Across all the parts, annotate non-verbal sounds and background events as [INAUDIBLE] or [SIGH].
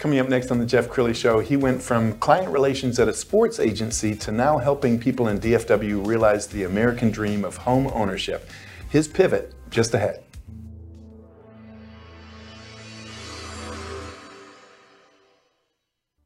Coming up next on the Jeff Crilley Show, he went from client relations at a sports agency to now helping people in DFW realize the American dream of home ownership. His pivot just ahead.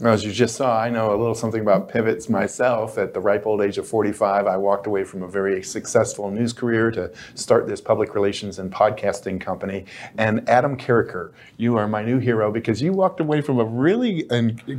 As you just saw, I know a little something about pivots myself. At the ripe old age of 45, I walked away from a very successful news career to start this public relations and podcasting company. And Adam Carriker, you are my new hero because you walked away from a really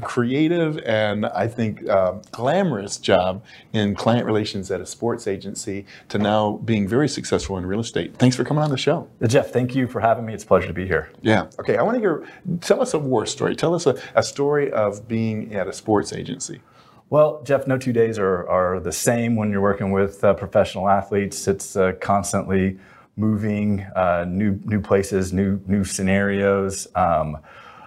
creative and I think uh, glamorous job in client relations at a sports agency to now being very successful in real estate. Thanks for coming on the show. Jeff, thank you for having me. It's a pleasure to be here. Yeah. Okay, I want to hear, tell us a war story. Tell us a, a story of being at a sports agency? Well, Jeff, no two days are, are the same when you're working with uh, professional athletes. It's uh, constantly moving, uh, new new places, new new scenarios. Um,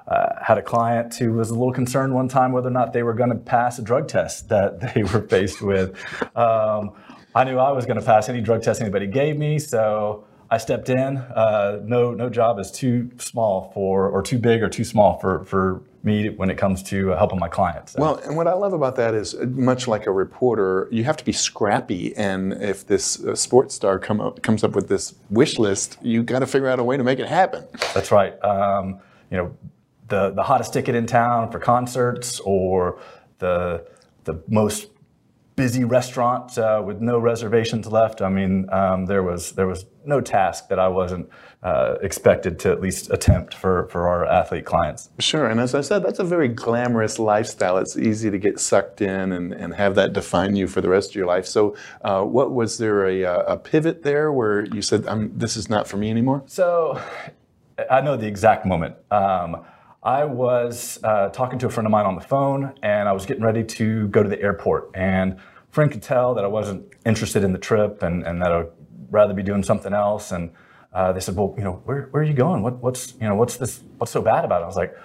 uh, had a client who was a little concerned one time whether or not they were going to pass a drug test that [LAUGHS] they were faced with. Um, I knew I was going to pass any drug test anybody gave me, so I stepped in. Uh, no, no job is too small for, or too big or too small for, for me when it comes to uh, helping my clients. So. Well, and what I love about that is, uh, much like a reporter, you have to be scrappy. And if this uh, sports star come up, comes up with this wish list, you got to figure out a way to make it happen. That's right. Um, you know, the the hottest ticket in town for concerts, or the the most busy restaurant uh, with no reservations left. I mean, um, there was there was no task that I wasn't uh, expected to at least attempt for for our athlete clients. Sure, and as I said, that's a very glamorous lifestyle. It's easy to get sucked in and, and have that define you for the rest of your life. So, uh, what was there a, a, pivot there where you said, "This is not for me anymore"? So, I know the exact moment. Um, I was uh, talking to a friend of mine on the phone, and I was getting ready to go to the airport. And friend could tell that I wasn't interested in the trip, and, and that I'd rather be doing something else. And uh, they said, "Well, you know, where, where are you going? What, what's you know, what's this? What's so bad about it?" I was like,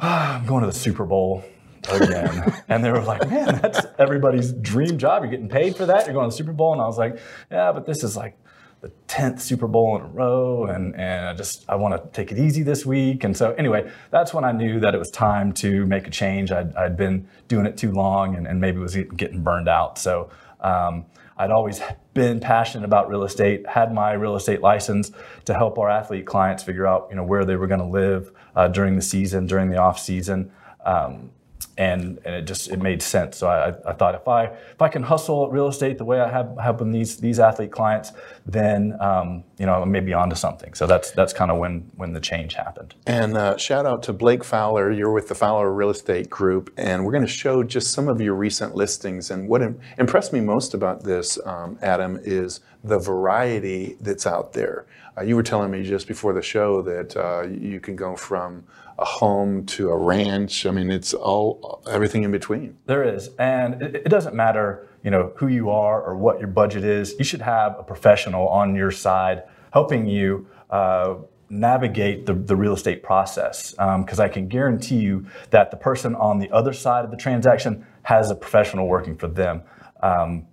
ah, "I'm going to the Super Bowl." again. [LAUGHS] and they were like, man, that's everybody's dream job. You're getting paid for that. You're going to the Super Bowl. And I was like, yeah, but this is like the 10th Super Bowl in a row and, and I just I want to take it easy this week. And so anyway, that's when I knew that it was time to make a change. I'd, I'd been doing it too long and, and maybe was getting burned out. So um, I'd always been passionate about real estate, had my real estate license to help our athlete clients figure out you know where they were going to live uh, during the season, during the off season. Um, and and it just it made sense. So I, I thought if I if I can hustle real estate the way I have helping these these athlete clients, then um, you know I may be onto something. So that's that's kind of when when the change happened. And uh, shout out to Blake Fowler. You're with the Fowler Real Estate Group, and we're going to show just some of your recent listings. And what Im- impressed me most about this, um, Adam, is the variety that's out there. Uh, you were telling me just before the show that uh, you can go from a home to a ranch. I mean, it's all everything in between. There is, and it, it, doesn't matter, you know, who you are or what your budget is. You should have a professional on your side helping you. Uh, navigate the, the real estate process because um, I can guarantee you that the person on the other side of the transaction has a professional working for them. Um,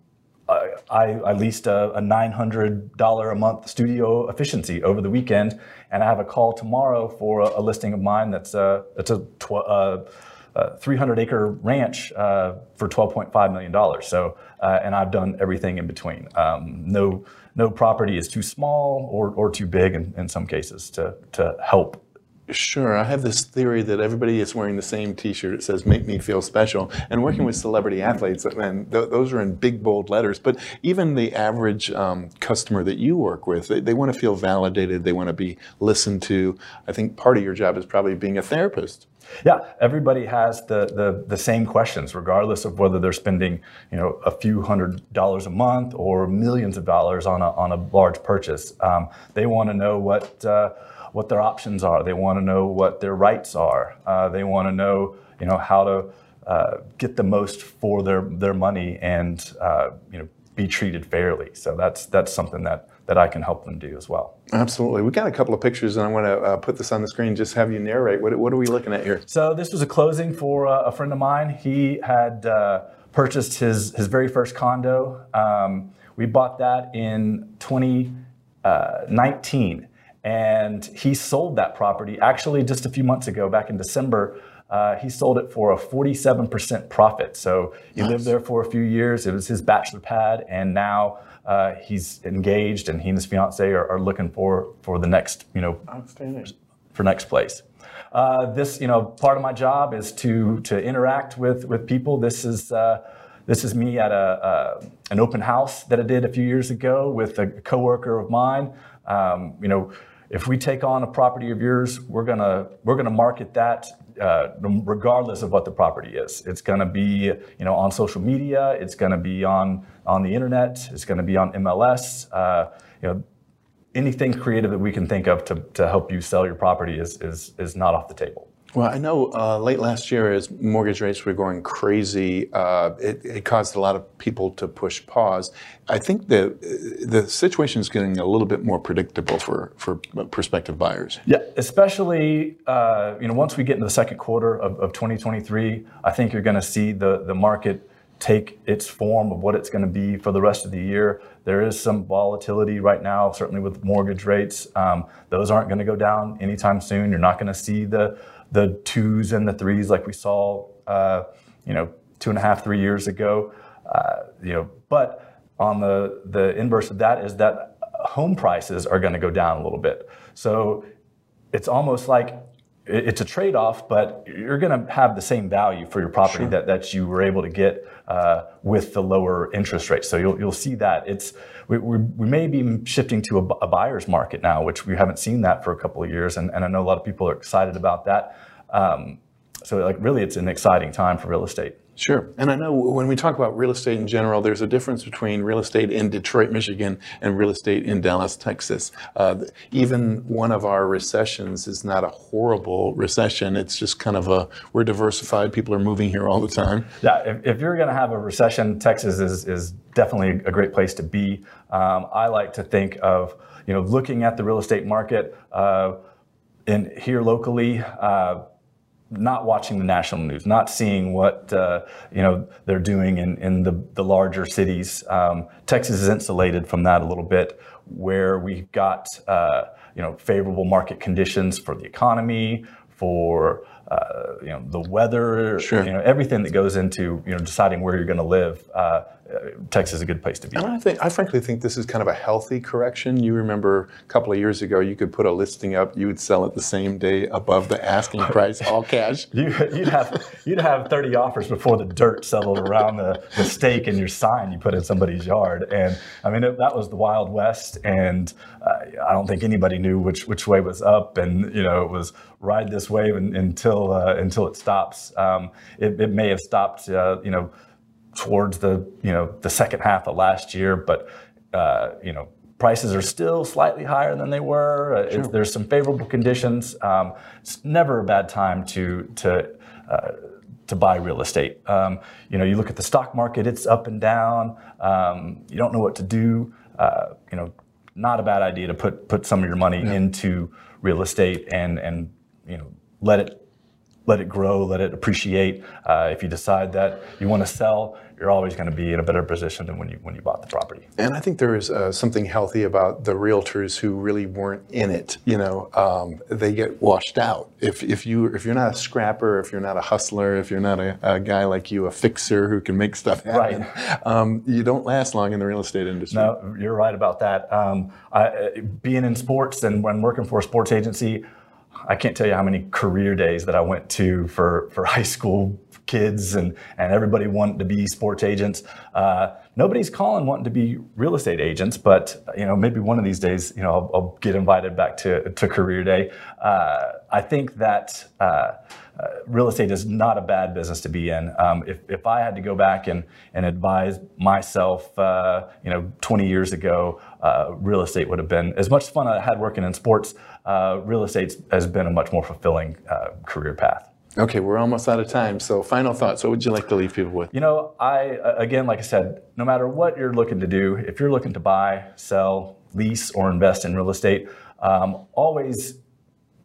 I, I, leased a, a, $900 a month studio efficiency over the weekend, and I have a call tomorrow for a, a listing of mine that's a, it's a, tw- uh, a 300 acre ranch uh, for $12.5 million. So, uh, and I've done everything in between. Um, no, no property is too small or, or too big in, in some cases to, to help Sure. I have this theory that everybody is wearing the same T-shirt. It says "Make me feel special." And working with celebrity athletes, and th- those are in big bold letters. But even the average um, customer that you work with, they, they want to feel validated. They want to be listened to. I think part of your job is probably being a therapist. Yeah, everybody has the, the, the same questions, regardless of whether they're spending you know a few hundred dollars a month or millions of dollars on a on a large purchase. Um, they want to know what. Uh, what their options are. They want to know what their rights are. Uh, they want to know, you know, how to uh, get the most for their their money and uh, you know be treated fairly. So that's that's something that that I can help them do as well. Absolutely. We got a couple of pictures, and I want to uh, put this on the screen. Just have you narrate. What, what are we looking at here? So this was a closing for uh, a friend of mine. He had uh, purchased his his very first condo. Um, we bought that in 2019 and he sold that property actually just a few months ago, back in December. Uh, he sold it for a 47% profit. So he nice. lived there for a few years. It was his bachelor pad, and now uh, he's engaged, and he and his fiance are, are, looking for for the next, you know, for next place. Uh, this, you know, part of my job is to to interact with with people. This is. Uh, this is me at a, uh, an open house that I did a few years ago with a coworker of mine. Um, you know, if we take on a property of yours, we're gonna we're gonna market that uh, regardless of what the property is. It's gonna be you know on social media. It's gonna be on on the internet. It's gonna be on MLS. Uh, you know anything creative that we can think of to, to help you sell your property is is is not off the table. Well, I know uh, late last year, as mortgage rates were going crazy, uh, it, it, caused a lot of people to push pause. I think the the situation is getting a little bit more predictable for for prospective buyers. Yeah, especially uh, you know once we get into the second quarter of, of 2023, I think you're going to see the the market take its form of what it's going to be for the rest of the year. There is some volatility right now, certainly with mortgage rates. Um, those aren't going to go down anytime soon. You're not going to see the the twos and the threes like we saw, uh, you know, two and a half, three years ago. Uh, you know, but on the the inverse of that is that home prices are going to go down a little bit. So it's almost like it's a trade-off, but you're going to have the same value for your property sure. that, that you were able to get uh, with the lower interest rates. So you'll, you'll see that it's we, we, we may be shifting to a, a, buyer's market now, which we haven't seen that for a couple of years, and, and I know a lot of people are excited about that. Um, so like really, it's an exciting time for real estate. Sure. And I know when we talk about real estate in general, there's a difference between real estate in Detroit, Michigan, and real estate in Dallas, Texas. Uh, even one of our recessions is not a horrible recession. It's just kind of a, we're diversified. People are moving here all the time. Yeah. If, if you're going to have a recession, Texas is, is definitely a great place to be. Um, I like to think of, you know, looking at the real estate market uh, in here locally, uh, not watching the national news, not seeing what uh, you know they're doing in, in the, the larger cities. Um, Texas is insulated from that a little bit, where we've got uh, you know favorable market conditions for the economy, for uh, you know the weather, sure. you know everything that goes into you know deciding where you're going to live. Texas is a good place to be. And I think I frankly think this is kind of a healthy correction. You remember a couple of years ago, you could put a listing up, you would sell it the same day above the asking [LAUGHS] price, all cash. [LAUGHS] you, would have you'd have 30 offers before the dirt settled around the, the stake and your sign you put in somebody's yard. And I mean it, that was the Wild West, and uh, I don't think anybody knew which which way was up, and you know it was ride this wave until uh, until it stops. Um, it, it, may have stopped, uh, you know towards the you know the second half of last year, but uh, you know prices are still slightly higher than they were. Uh, sure. There's some favorable conditions. Um, it's never a bad time to to uh, to buy real estate. Um, you know, you look at the stock market; it's up and down. Um, you don't know what to do. Uh, you know, not a bad idea to put put some of your money yeah. into real estate and and you know let it let it grow, let it appreciate. Uh, if you decide that you want to sell, you're always going to be in a better position than when you when you bought the property. And I think there is uh, something healthy about the realtors who really weren't in it. You know, um, they get washed out. If if you if you're not a scrapper, if you're not a hustler, if you're not a, a guy like you, a fixer who can make stuff happen, right. um, you don't last long in the real estate industry. No, you're right about that. Um, I, being in sports and when working for a sports agency. I can't tell you how many career days that I went to for, for [LAUGHS] high school kids and, and everybody wanted to be sports agents. Uh, nobody's calling wanting to be real estate agents, but you know maybe one of these days you know I'll, I'll get invited back to, to career day. Uh, I think that uh, real estate is not a bad business to be in. Um, if, if I had to go back and, and advise myself, uh, you know, 20 years ago, uh, real estate would have been as much fun I had working in sports. Uh, real estate has been a much more fulfilling uh, career path. Okay, we're almost out of time. So, final thoughts. What would you like to leave people with? You know, I again, like I said, no matter what you're looking to do, if you're looking to buy, sell, lease, or invest in real estate, um, always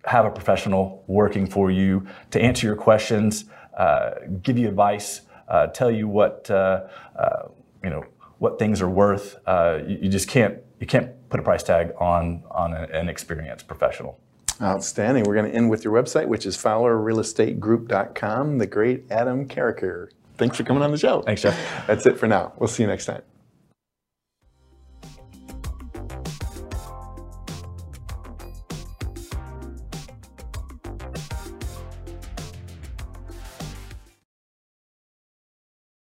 have a professional working for you to answer your questions, uh, give you advice, uh, tell you what uh, uh you know what things are worth. Uh, you, you, just can't you can't put a price tag on on an experienced professional. Outstanding. We're going to end with your website, which is FowlerRealEstateGroup.com. The great Adam Carriker. Thanks for coming on the show. Thanks, Jeff. That's it for now. We'll see you next time.